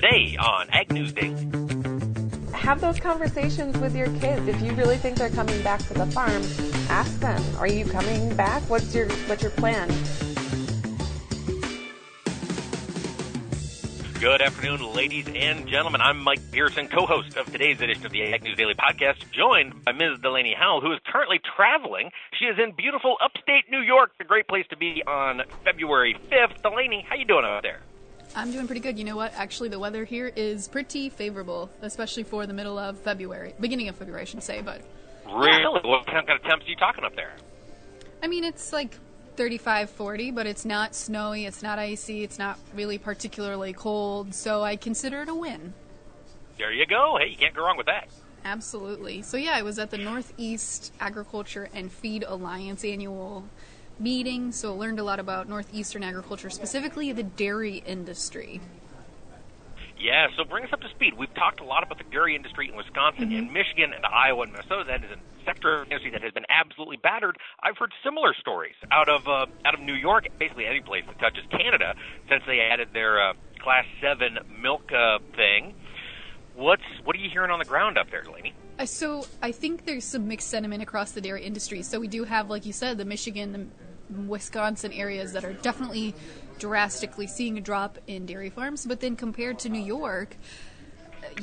Today on Ag News Daily. Have those conversations with your kids. If you really think they're coming back to the farm, ask them, are you coming back? What's your what's your plan? Good afternoon, ladies and gentlemen. I'm Mike Pearson, co-host of today's edition of the Ag News Daily podcast, joined by Ms. Delaney Howell, who is currently traveling. She is in beautiful upstate New York, a great place to be on February 5th. Delaney, how you doing out there? I'm doing pretty good. You know what? Actually, the weather here is pretty favorable, especially for the middle of February, beginning of February, I should say. But really, what kind of temps are you talking up there? I mean, it's like 35, 40, but it's not snowy, it's not icy, it's not really particularly cold, so I consider it a win. There you go. Hey, you can't go wrong with that. Absolutely. So, yeah, I was at the Northeast Agribusiness and Feed Alliance annual meeting, so learned a lot about Northeastern agriculture, specifically the dairy industry. Yeah, so bring us up to speed. We've talked a lot about the dairy industry in Wisconsin, mm-hmm. in Michigan, and Iowa, and Minnesota. That is a sector of industry that has been absolutely battered. I've heard similar stories out of uh, out of New York, basically any place that touches Canada, since they added their uh, Class Seven milk uh, thing. What's what are you hearing on the ground up there, Delaney? Uh, so I think there's some mixed sentiment across the dairy industry. So we do have, like you said, the Michigan, the Wisconsin areas that are definitely drastically seeing a drop in dairy farms. But then compared to New York,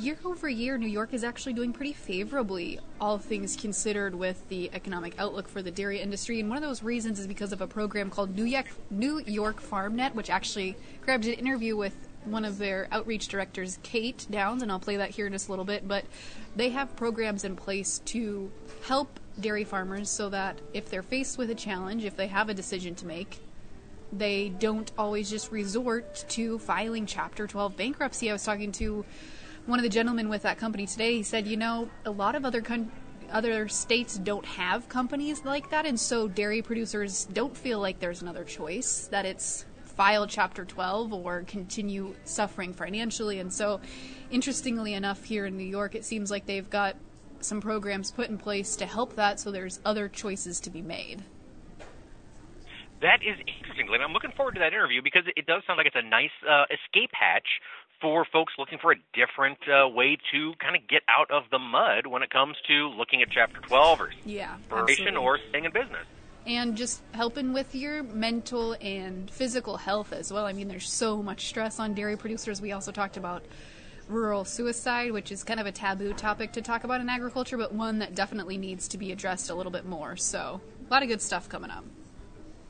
year over year, New York is actually doing pretty favorably, all things considered, with the economic outlook for the dairy industry. And one of those reasons is because of a program called New York, New York FarmNet, which actually grabbed an interview with one of their outreach directors, Kate Downs, and I'll play that here in just a little bit. But they have programs in place to help dairy farmers so that if they're faced with a challenge, if they have a decision to make, they don't always just resort to filing Chapter 12 bankruptcy. I was talking to one of the gentlemen with that company today. He said, you know, a lot of other other states don't have companies like that, and so dairy producers don't feel like there's another choice. That it's file Chapter 12 or continue suffering financially. And so, interestingly enough, here in New York, it seems like they've got some programs put in place to help that, so there's other choices to be made. That is interesting, Glenn. I'm looking forward to that interview because it does sound like it's a nice uh, escape hatch for folks looking for a different uh, way to kind of get out of the mud when it comes to looking at Chapter 12 or yeah, or staying in business. And just helping with your mental and physical health as well. I mean, there's so much stress on dairy producers. We also talked about rural suicide, which is kind of a taboo topic to talk about in agriculture, but one that definitely needs to be addressed a little bit more. So, a lot of good stuff coming up.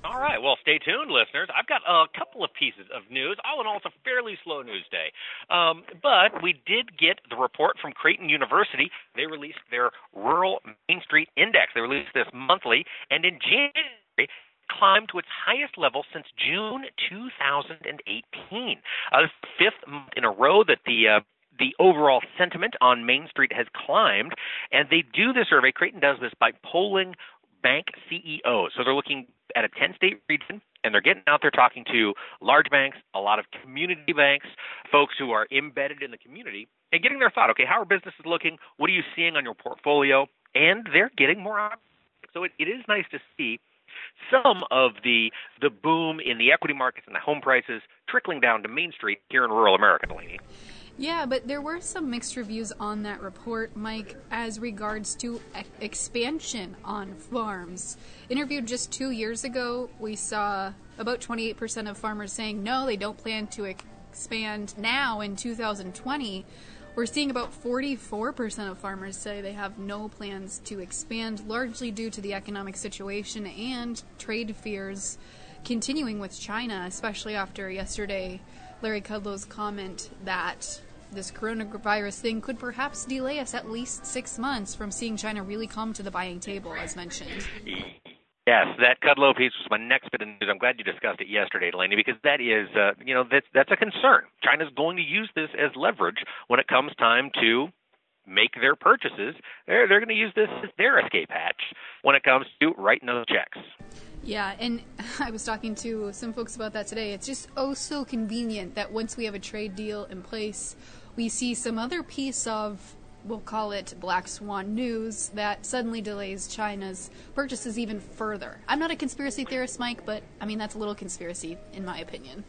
All right. Well, stay tuned, listeners. I've got a couple of pieces of news. All in all, it's a fairly slow news day. Um, but we did get the report from Creighton University. They released their Rural Main Street Index. They released this monthly, and in January, climbed to its highest level since June 2018. Uh, fifth month in a row that the uh, the overall sentiment on Main Street has climbed, and they do the survey. Creighton does this by polling bank CEOs. So they're looking at a 10 state region and they're getting out there talking to large banks, a lot of community banks, folks who are embedded in the community, and getting their thought. Okay, how are businesses looking? What are you seeing on your portfolio? And they're getting more. So it, it is nice to see some of the the boom in the equity markets and the home prices trickling down to Main Street here in rural America, Delaney. Yeah, but there were some mixed reviews on that report, Mike, as regards to expansion on farms. Interviewed just two years ago, we saw about 28% of farmers saying no, they don't plan to expand now in 2020. We're seeing about 44% of farmers say they have no plans to expand, largely due to the economic situation and trade fears continuing with China, especially after yesterday Larry Kudlow's comment that this coronavirus thing could perhaps delay us at least six months from seeing China really come to the buying table, as mentioned. Yes, that Kudlow piece was my next bit of news. I'm glad you discussed it yesterday, Delaney, because that is, uh, you know, that's that's a concern. China's going to use this as leverage when it comes time to make their purchases. They're they're going to use this as their escape hatch when it comes to writing those checks. Yeah, and I was talking to some folks about that today. It's just oh so convenient that once we have a trade deal in place, we see some other piece of we'll call it black swan news that suddenly delays China's purchases even further. I'm not a conspiracy theorist, Mike, but I mean that's a little conspiracy in my opinion.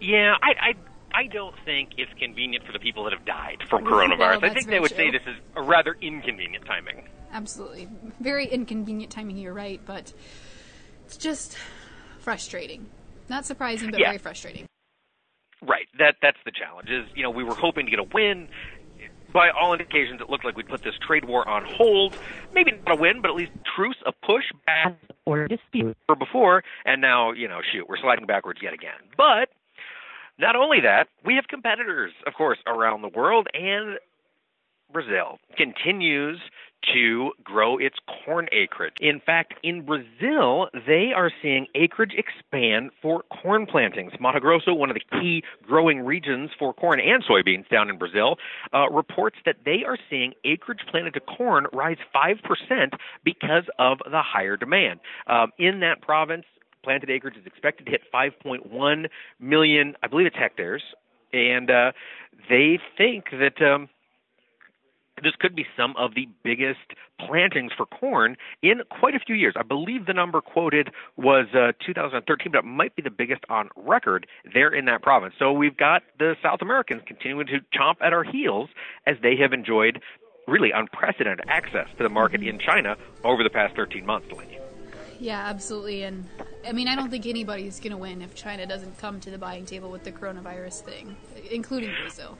Yeah, I I I don't think it's convenient for the people that have died from coronavirus. Well, I think they would true. say this is a rather inconvenient timing. Absolutely. Very inconvenient timing, you're right, but it's just frustrating. Not surprising, but Yeah. very frustrating. Right. That that's the challenge. Is you know we were hoping to get a win. By all indications, it looked like we'd put this trade war on hold. Maybe not a win, but at least truce, a push back or dispute. for before, and now you know, shoot, we're sliding backwards yet again. But not only that, we have competitors, of course, around the world, and Brazil continues to grow its corn acreage. In fact, in Brazil, they are seeing acreage expand for corn plantings. Mato Grosso, one of the key growing regions for corn and soybeans down in Brazil, uh, reports that they are seeing acreage planted to corn rise 5% because of the higher demand. Um, in that province, planted acreage is expected to hit 5.1 million, I believe it's hectares, and uh, they think that um, this could be some of the biggest plantings for corn in quite a few years. I believe the number quoted was uh, 2013, but it might be the biggest on record there in that province. So we've got the South Americans continuing to chomp at our heels as they have enjoyed really unprecedented access to the market in China over the past 13 months, Delaney. Yeah, absolutely. And I mean, I don't think anybody's going to win if China doesn't come to the buying table with the coronavirus thing, including Brazil.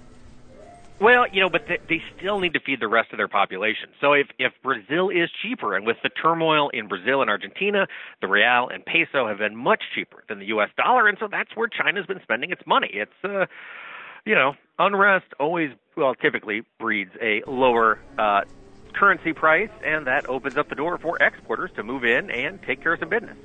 Well, you know, but they, they still need to feed the rest of their population. So if if Brazil is cheaper, and with the turmoil in Brazil and Argentina, the real and peso have been much cheaper than the U.S. dollar, and so that's where China's been spending its money. It's uh, you know, unrest always well typically breeds a lower uh, currency price, and that opens up the door for exporters to move in and take care of some business.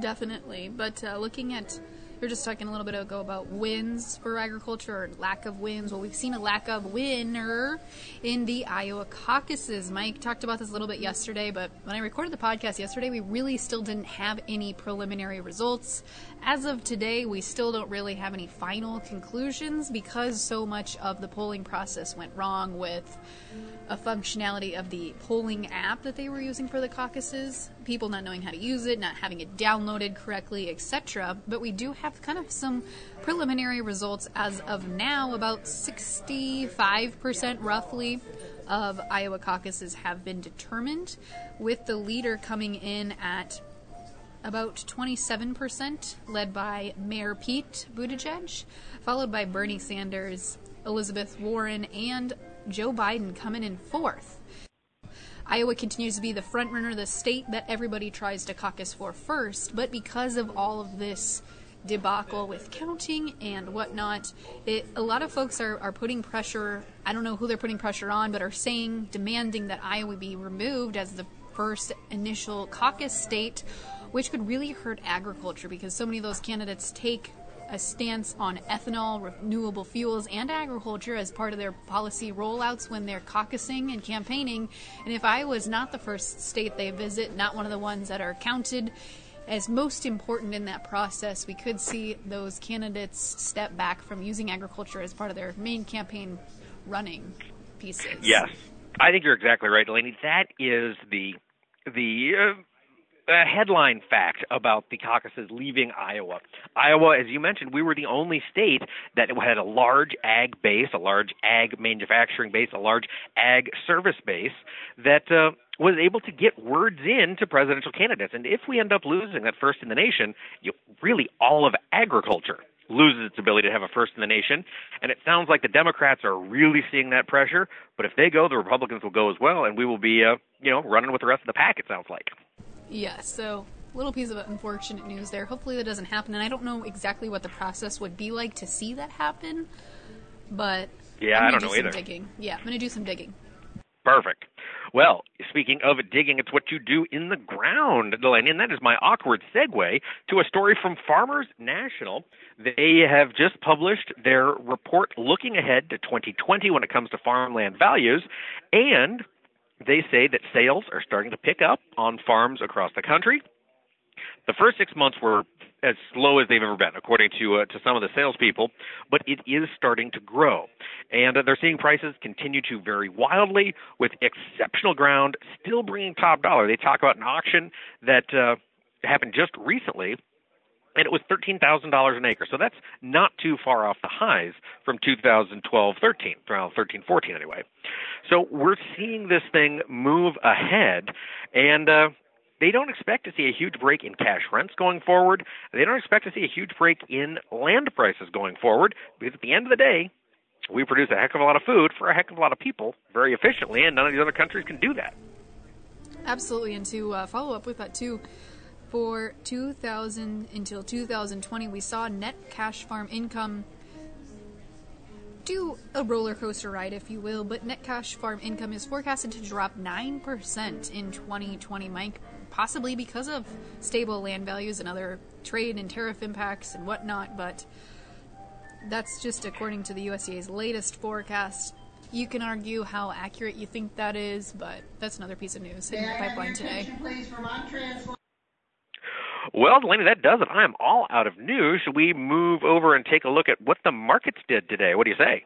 Definitely. But uh, looking at, we were just talking a little bit ago about wins for agriculture or lack of wins. Well, we've seen a lack of winner in the Iowa caucuses. Mike talked about this a little bit yesterday, but when I recorded the podcast yesterday, we really still didn't have any preliminary results. As of today, we still don't really have any final conclusions because so much of the polling process went wrong with a functionality of the polling app that they were using for the caucuses, people not knowing how to use it, not having it downloaded correctly, etc. But we do have kind of some preliminary results as of now. About 65% roughly of Iowa caucuses have been determined, with the leader coming in at about 27%, led by Mayor Pete Buttigieg, followed by Bernie Sanders, Elizabeth Warren, and Joe Biden coming in fourth. Iowa continues to be the frontrunner, the state that everybody tries to caucus for first, but because of all of this debacle with counting and whatnot, it, a lot of folks are, are putting pressure. I don't know who they're putting pressure on, but are saying, demanding that Iowa be removed as the first initial caucus state, which could really hurt agriculture because so many of those candidates take a stance on ethanol, renewable fuels, and agriculture as part of their policy rollouts when they're caucusing and campaigning. And if Iowa is not the first state they visit, not one of the ones that are counted as most important in that process, we could see those candidates step back from using agriculture as part of their main campaign running pieces. Yes, I think you're exactly right, Delaney. That is the the uh, uh, headline fact about the caucuses leaving Iowa. Iowa, as you mentioned, we were the only state that had a large ag base, a large ag manufacturing base, a large ag service base that uh, was able to get words in to presidential candidates. And if we end up losing that first in the nation, you, really all of agriculture loses its ability to have a first in the nation. And it sounds like the Democrats are really seeing that pressure. But if they go, the Republicans will go as well, and we will be, uh, you know, running with the rest of the pack. It sounds like. Yeah, so little piece of unfortunate news there. Hopefully that doesn't happen, and I don't know exactly what the process would be like to see that happen. But yeah, I'm I gonna don't know either. Digging. Yeah, I'm gonna do some digging. Perfect. Well, speaking of digging, it's what you do in the ground, Delaney, and that is my awkward segue to a story from Farmers National. They have just published their report looking ahead to 2020 when it comes to farmland values, and they say that sales are starting to pick up on farms across the country. The first six months were as slow as they've ever been, according to uh, to some of the salespeople, but it is starting to grow, and uh, they're seeing prices continue to vary wildly, with exceptional ground still bringing top dollar. They talk about an auction that uh, happened just recently and it was $13,000 an acre. So that's not too far off the highs from 2012 13, around 13 14 anyway. So we're seeing this thing move ahead, and uh, they don't expect to see a huge break in cash rents going forward. They don't expect to see a huge break in land prices going forward because at the end of the day, we produce a heck of a lot of food for a heck of a lot of people very efficiently, and none of these other countries can do that. Absolutely, and to uh, follow up with that too, for 2000 until 2020, we saw net cash farm income do a roller coaster ride, if you will, but net cash farm income is forecasted to drop 9% in 2020, Mike, possibly because of stable land values and other trade and tariff impacts and whatnot, but that's just according to the USDA's latest forecast. You can argue how accurate you think that is, but that's another piece of news in the pipeline today. Well, Delaney, that does it. I am all out of news. Should we move over and take a look at what the markets did today? What do you say?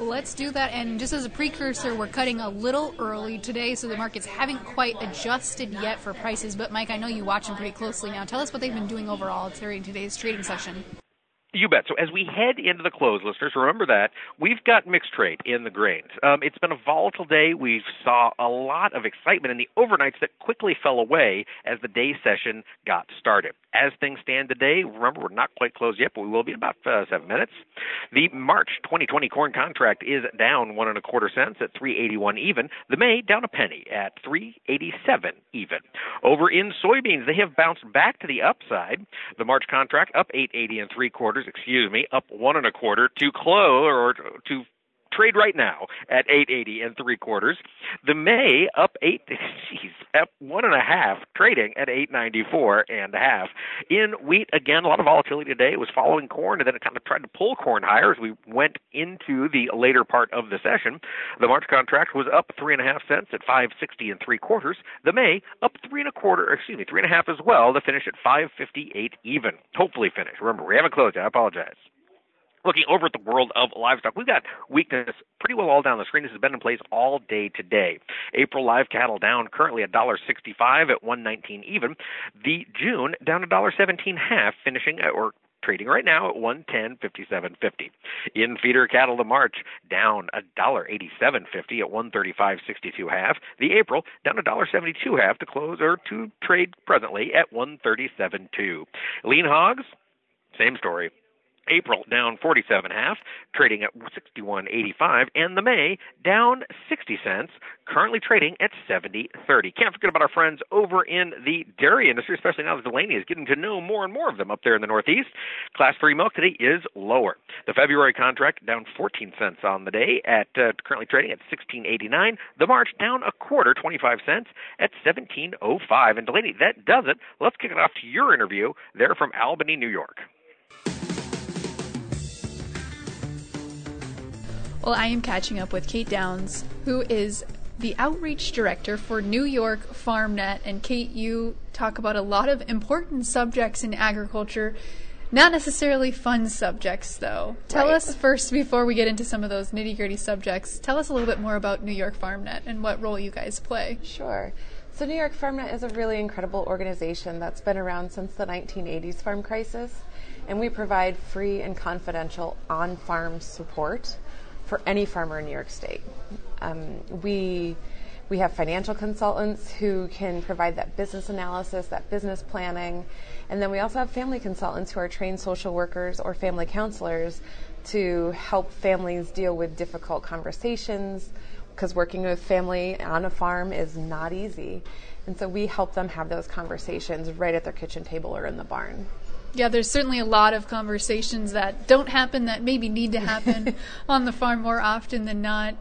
Let's do that. And just as a precursor, we're cutting a little early today, so the markets haven't quite adjusted yet for prices. But Mike, I know you watch them pretty closely now. Tell us what they've been doing overall during today's trading session. You bet. So as we head into the close, listeners, remember that we've got mixed trade in the grains. Um, it's been a volatile day. We saw a lot of excitement in the overnights that quickly fell away as the day session got started. As things stand today, remember we're not quite closed yet, but we will be in about uh, seven minutes. The March 2020 corn contract is down one and a quarter cents at 381 even. The May down a penny at 387 even. Over in soybeans, they have bounced back to the upside. The March contract up 880 and three quarters quarters, excuse me, up one and a quarter to close or to trade right now at 880 and three quarters. The May up eight, geez, up one and a half, trading at 894 and a half. In wheat, again, a lot of volatility today. It was following corn, and then it kind of tried to pull corn higher as we went into the later part of the session. The March contract was up three and a half cents at 560 and three quarters. The May up three and a quarter, excuse me, three and a half as well to finish at 558 even. Hopefully finish. Remember, we haven't closed yet. I apologize looking over at the world of livestock, we've got weakness pretty well all down the screen. This has been in place all day today. April live cattle down currently at $1.65 at 119 even. The June down a $1.17 half, finishing at, or trading right now at 110.57.50. In feeder cattle the March down a dollar 87.50 at 135.62 half. The April down a dollar 72 half to close or to trade presently at 137.2. Lean hogs same story. April down 47 half, trading at 61.85, and the May down 60 cents, currently trading at 70.30. Can't forget about our friends over in the dairy industry, especially now that Delaney is getting to know more and more of them up there in the Northeast. Class 3 milk today is lower. The February contract down 14 cents on the day at uh, currently trading at 16.89. The March down a quarter, 25 cents at 17.05. And Delaney, that does it. Let's kick it off to your interview there from Albany, New York. Well, I am catching up with Kate Downs, who is the outreach director for New York FarmNet. And Kate, you talk about a lot of important subjects in agriculture. Not necessarily fun subjects, though. Tell right. us first, before we get into some of those nitty gritty subjects, tell us a little bit more about New York FarmNet and what role you guys play. Sure. So, New York FarmNet is a really incredible organization that's been around since the 1980s farm crisis, and we provide free and confidential on farm support for any farmer in New York State. Um, we we have financial consultants who can provide that business analysis, that business planning, and then we also have family consultants who are trained social workers or family counselors to help families deal with difficult conversations because working with family on a farm is not easy. And so we help them have those conversations right at their kitchen table or in the barn. Yeah, there's certainly a lot of conversations that don't happen that maybe need to happen on the farm more often than not.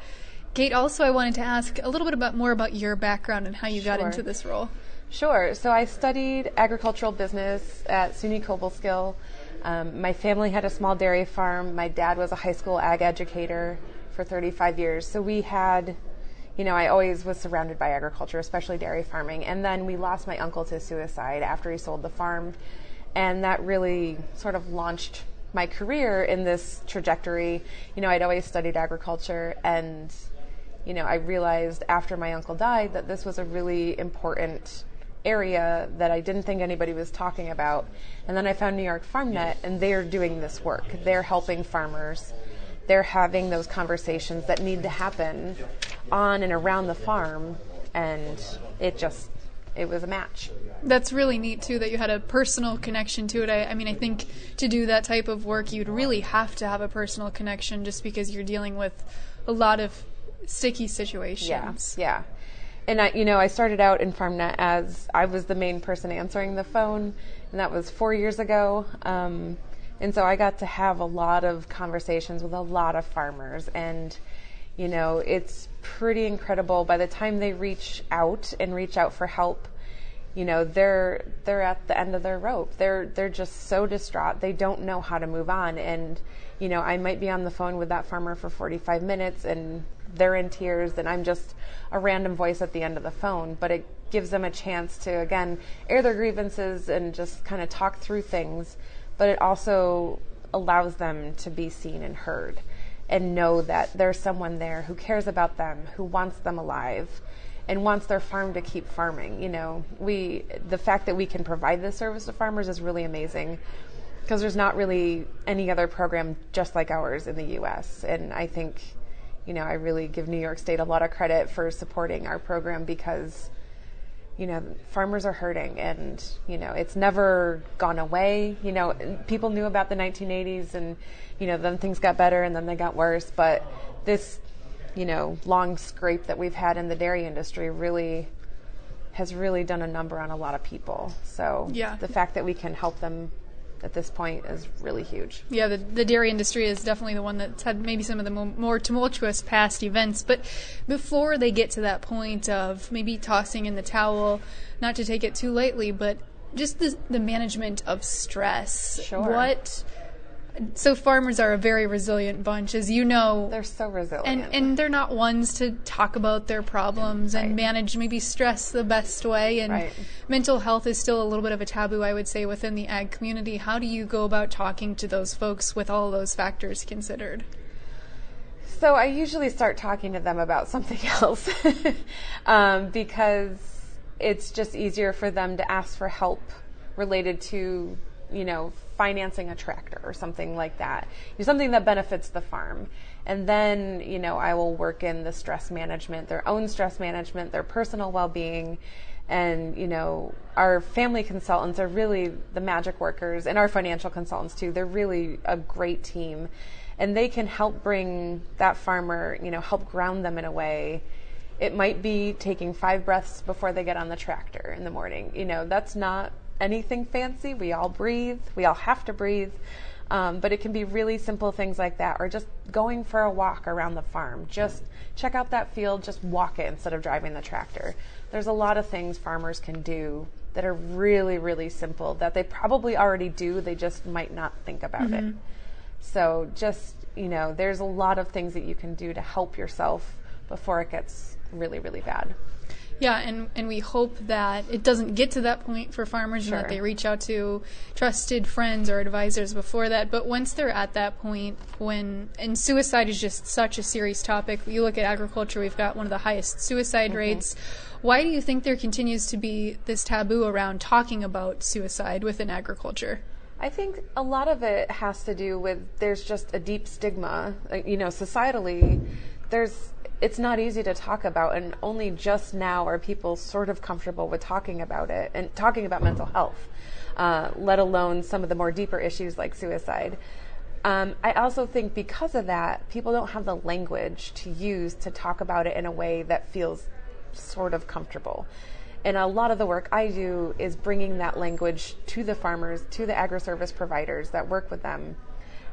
Kate, also, I wanted to ask a little bit about more about your background and how you sure. got into this role. Sure. So I studied agricultural business at SUNY Cobleskill. Um, my family had a small dairy farm. My dad was a high school ag educator for 35 years. So we had, you know, I always was surrounded by agriculture, especially dairy farming. And then we lost my uncle to suicide after he sold the farm and that really sort of launched my career in this trajectory. You know, I'd always studied agriculture, and you know, I realized after my uncle died that this was a really important area that I didn't think anybody was talking about. And then I found New York FarmNet, and they're doing this work. They're helping farmers. They're having those conversations that need to happen on and around the farm, and it just it was a match. That's really neat too that you had a personal connection to it. I, I mean, I think to do that type of work, you'd really have to have a personal connection just because you're dealing with a lot of sticky situations. Yeah, yeah. And I, you know, I started out in FarmNet as I was the main person answering the phone, and that was four years ago. Um, and so I got to have a lot of conversations with a lot of farmers, and you know, it's pretty incredible. By the time they reach out and reach out for help, you know, they're they're at the end of their rope. They're they're just so distraught. They don't know how to move on, and you know, I might be on the phone with that farmer for 45 minutes and they're in tears and I'm just a random voice at the end of the phone, but it gives them a chance to again air their grievances and just kind of talk through things, but it also allows them to be seen and heard and know that there's someone there who cares about them, who wants them alive and wants their farm to keep farming. You know, we the fact that we can provide this service to farmers is really amazing because there's not really any other program just like ours in the US and I think you know, I really give New York State a lot of credit for supporting our program because, you know, farmers are hurting and, you know, it's never gone away. You know, people knew about the 1980s and, you know, then things got better and then they got worse. But this, you know, long scrape that we've had in the dairy industry really has really done a number on a lot of people. So yeah. the fact that we can help them at this point is really huge. Yeah, the, the dairy industry is definitely the one that's had maybe some of the mo- more tumultuous past events. But before they get to that point of maybe tossing in the towel, not to take it too lightly, but just the, the management of stress. Sure. What so farmers are a very resilient bunch, as you know. They're so resilient, and and they're not ones to talk about their problems right. and manage maybe stress the best way. And right. mental health is still a little bit of a taboo, I would say, within the ag community. How do you go about talking to those folks with all those factors considered? So I usually start talking to them about something else um, because it's just easier for them to ask for help related to you know financing a tractor or something like that. Something that benefits the farm. And then, you know, I will work in the stress management, their own stress management, their personal well being. And, you know, our family consultants are really the magic workers and our financial consultants too. They're really a great team. And they can help bring that farmer, you know, help ground them in a way. It might be taking five breaths before they get on the tractor in the morning. You know, that's not anything fancy. We all breathe. We all have to breathe. Um, but it can be really simple things like that, or just going for a walk around the farm. Just check out that field, just walk it instead of driving the tractor. There's a lot of things farmers can do that are really, really simple that they probably already do, they just might not think about mm-hmm. it. So, just, you know, there's a lot of things that you can do to help yourself before it gets really, really bad. Yeah, and, and we hope that it doesn't get to that point for farmers sure. and that they reach out to trusted friends or advisors before that. But once they're at that point, when, and suicide is just such a serious topic. You look at agriculture, we've got one of the highest suicide mm-hmm. rates. Why do you think there continues to be this taboo around talking about suicide within agriculture? I think a lot of it has to do with there's just a deep stigma. You know, societally, there's it's not easy to talk about, and only just now are people sort of comfortable with talking about it and talking about mental health, uh, let alone some of the more deeper issues like suicide. Um, I also think because of that, people don't have the language to use to talk about it in a way that feels sort of comfortable. And a lot of the work I do is bringing that language to the farmers, to the agri service providers that work with them,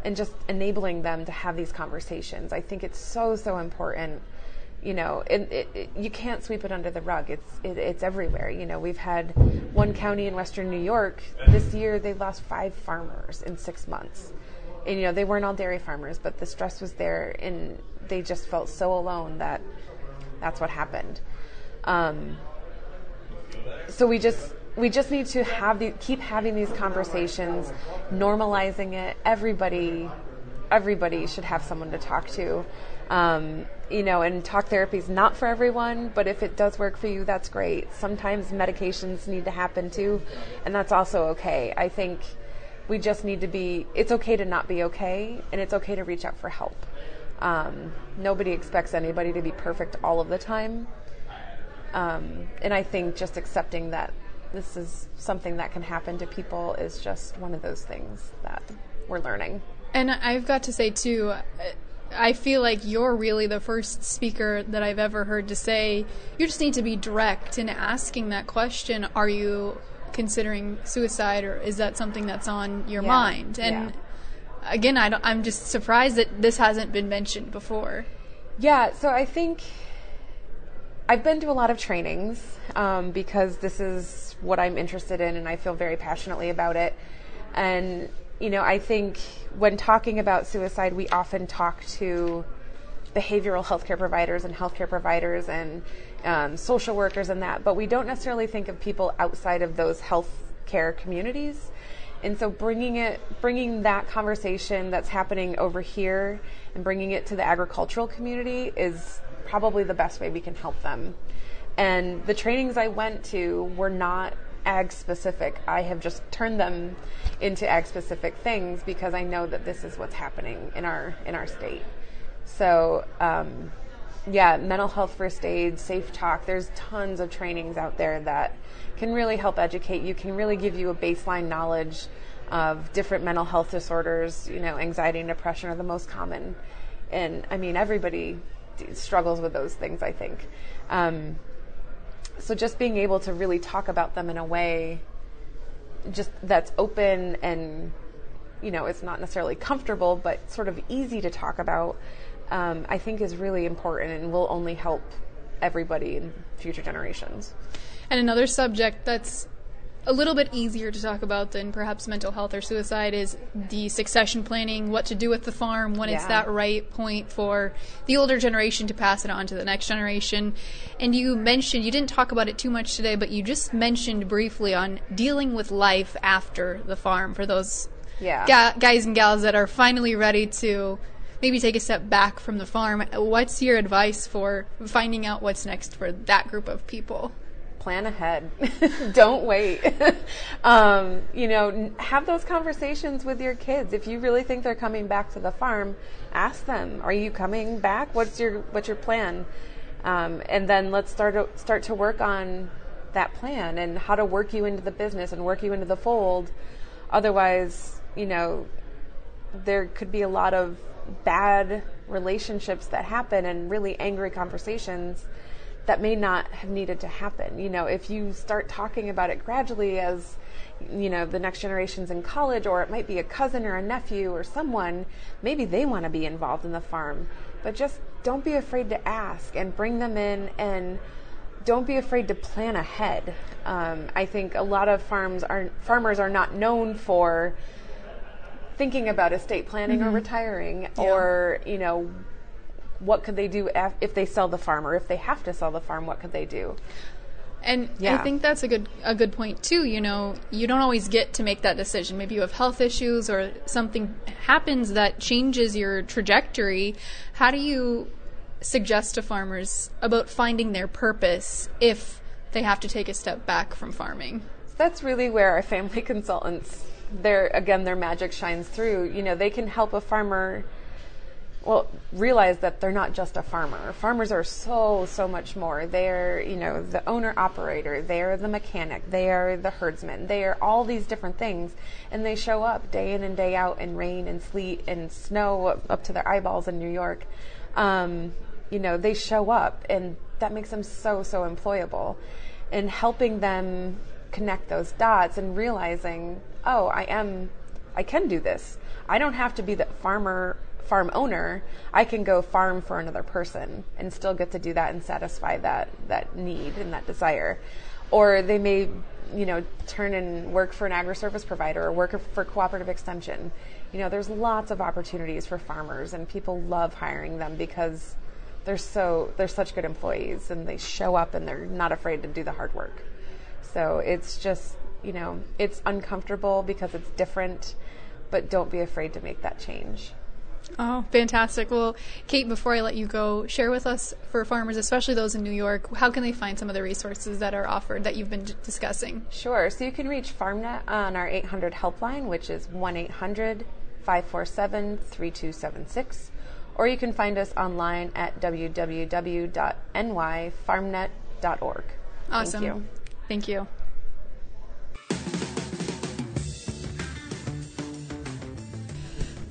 and just enabling them to have these conversations. I think it's so, so important you know, it, it, it, you can't sweep it under the rug. It's it's everywhere. You know, we've had one county in Western New York this year. They lost five farmers in six months, and you know they weren't all dairy farmers, but the stress was there, and they just felt so alone that that's what happened. Um, so we just we just need to have the, keep having these conversations, normalizing it. Everybody everybody should have someone to talk to. Um, you know, and talk therapy is not for everyone, but if it does work for you, that's great. Sometimes medications need to happen too, and that's also okay. I think we just need to be, it's okay to not be okay, and it's okay to reach out for help. Um, nobody expects anybody to be perfect all of the time. Um, and I think just accepting that this is something that can happen to people is just one of those things that we're learning. And I've got to say, too, I feel like you're really the first speaker that I've ever heard to say you just need to be direct in asking that question are you considering suicide or is that something that's on your Yeah, mind? And yeah. again, I am just surprised that this hasn't been mentioned before. Yeah, so I think I've been to a lot of trainings um, because this is what I'm interested in and I feel very passionately about it. And, you know, I think when talking about suicide, we often talk to behavioral healthcare providers and healthcare providers and um, social workers and that, but we don't necessarily think of people outside of those healthcare communities. And so bringing it, bringing that conversation that's happening over here and bringing it to the agricultural community is probably the best way we can help them. And the trainings I went to were not ag specific. I have just turned them into ag specific things because I know that this is what's happening in our in our state. So um, yeah, mental health first aid, safe talk. There's tons of trainings out there that can really help educate you. Can really give you a baseline knowledge of different mental health disorders. You know, anxiety and depression are the most common, and I mean everybody struggles with those things. I think. Um, so just being able to really talk about them in a way just that's open and you know it's not necessarily comfortable but sort of easy to talk about um, i think is really important and will only help everybody in future generations. And another subject that's a little bit easier to talk about than perhaps mental health or suicide is the succession planning, what to do with the farm when it's that right point for the older generation to pass it on to the next generation. And you mentioned, you didn't talk about it too much today, but you just mentioned briefly on dealing with life after the farm for those Yeah. ga- guys and gals that are finally ready to maybe take a step back from the farm. What's your advice for finding out what's next for that group of people? Plan ahead. Don't wait. um, you know, have those conversations with your kids. If you really think they're coming back to the farm, ask them, "Are you coming back? What's your what's your plan?" Um, and then let's start start to work on that plan and how to work you into the business and work you into the fold. Otherwise, you know, there could be a lot of bad relationships that happen and really angry conversations that may not have needed to happen. You know, if you start talking about it gradually as you know the next generation's in college or it might be a cousin or a nephew or someone maybe they want to be involved in the farm. But just don't be afraid to ask and bring them in and don't be afraid to plan ahead. Um, i think a lot of farms are farmers are not known for thinking about estate planning or retiring or you know what could they do af- if they sell the farm or if they have to sell the farm what could they do And I think that's a good a good point too. You know, you don't always get to make that decision. Maybe you have health issues or something happens that changes your trajectory. How do you suggest to farmers about finding their purpose if they have to take a step back from farming? that's really where our family consultants their again their magic shines through you know they can help a farmer well realize that they're not just a farmer. Farmers are so so much more. They're you know the owner operator. They're the mechanic. They are the herdsman. They are all these different things. And they show up day in and day out in rain and sleet and snow up, up to their eyeballs in new york. Um, you know they show up and that makes them so so employable. And helping them connect those dots and realizing oh i am I can do this. I don't have to be the farmer farm owner. I can go farm for another person and still get to do that and satisfy that that need and that desire. Or they may, you know, turn and work for an agri-service provider or work for cooperative extension. You know, there's lots of opportunities for farmers and people love hiring them because they're so they're such good employees and they show up and they're not afraid to do the hard work. So it's just, you know, it's uncomfortable because it's different, but don't be afraid to make that change. Oh, fantastic. Well, Kate, before I let you go, share with us for farmers, especially those in New York, how can they find some of the resources that are offered that you've been d- discussing? Sure. So you can reach FarmNet on our 800 helpline, which is 1 800 547 3276. Or you can find us online at www.nyfarmnet.org. Awesome. Thank you. Thank you.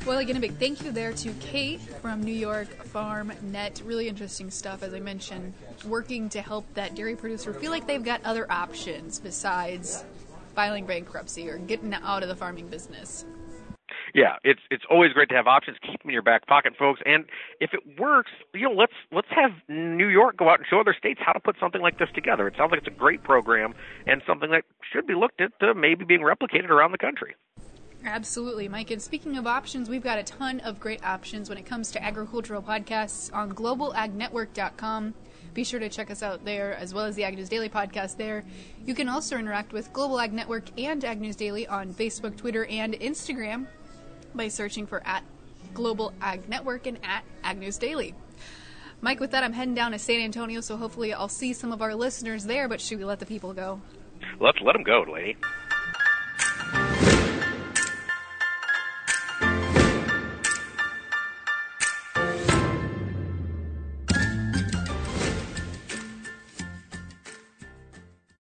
Well, again, a big thank you there to Kate from New York FarmNet. Really interesting stuff, as I mentioned, working to help that dairy producer feel like they've got other options besides filing bankruptcy or getting out of the farming business. Yeah, it's it's always great to have options. Keep them in your back pocket, folks. And if it works, you know, let's let's have New York go out and show other states how to put something like this together. It sounds like it's a great program and something that should be looked at to maybe being replicated around the country. Absolutely, Mike. And speaking of options, we've got a ton of great options when it comes to agricultural podcasts on globalagnetwork.com. Be sure to check us out there, as well as the Ag News Daily podcast there. You can also interact with Global Ag Network and Ag News Daily on Facebook, Twitter, and Instagram by searching for at Global Ag Network and at Ag News Daily. Mike, with that, I'm heading down to San Antonio, so hopefully I'll see some of our listeners there, but should we let the people go? Let's let them go, lady.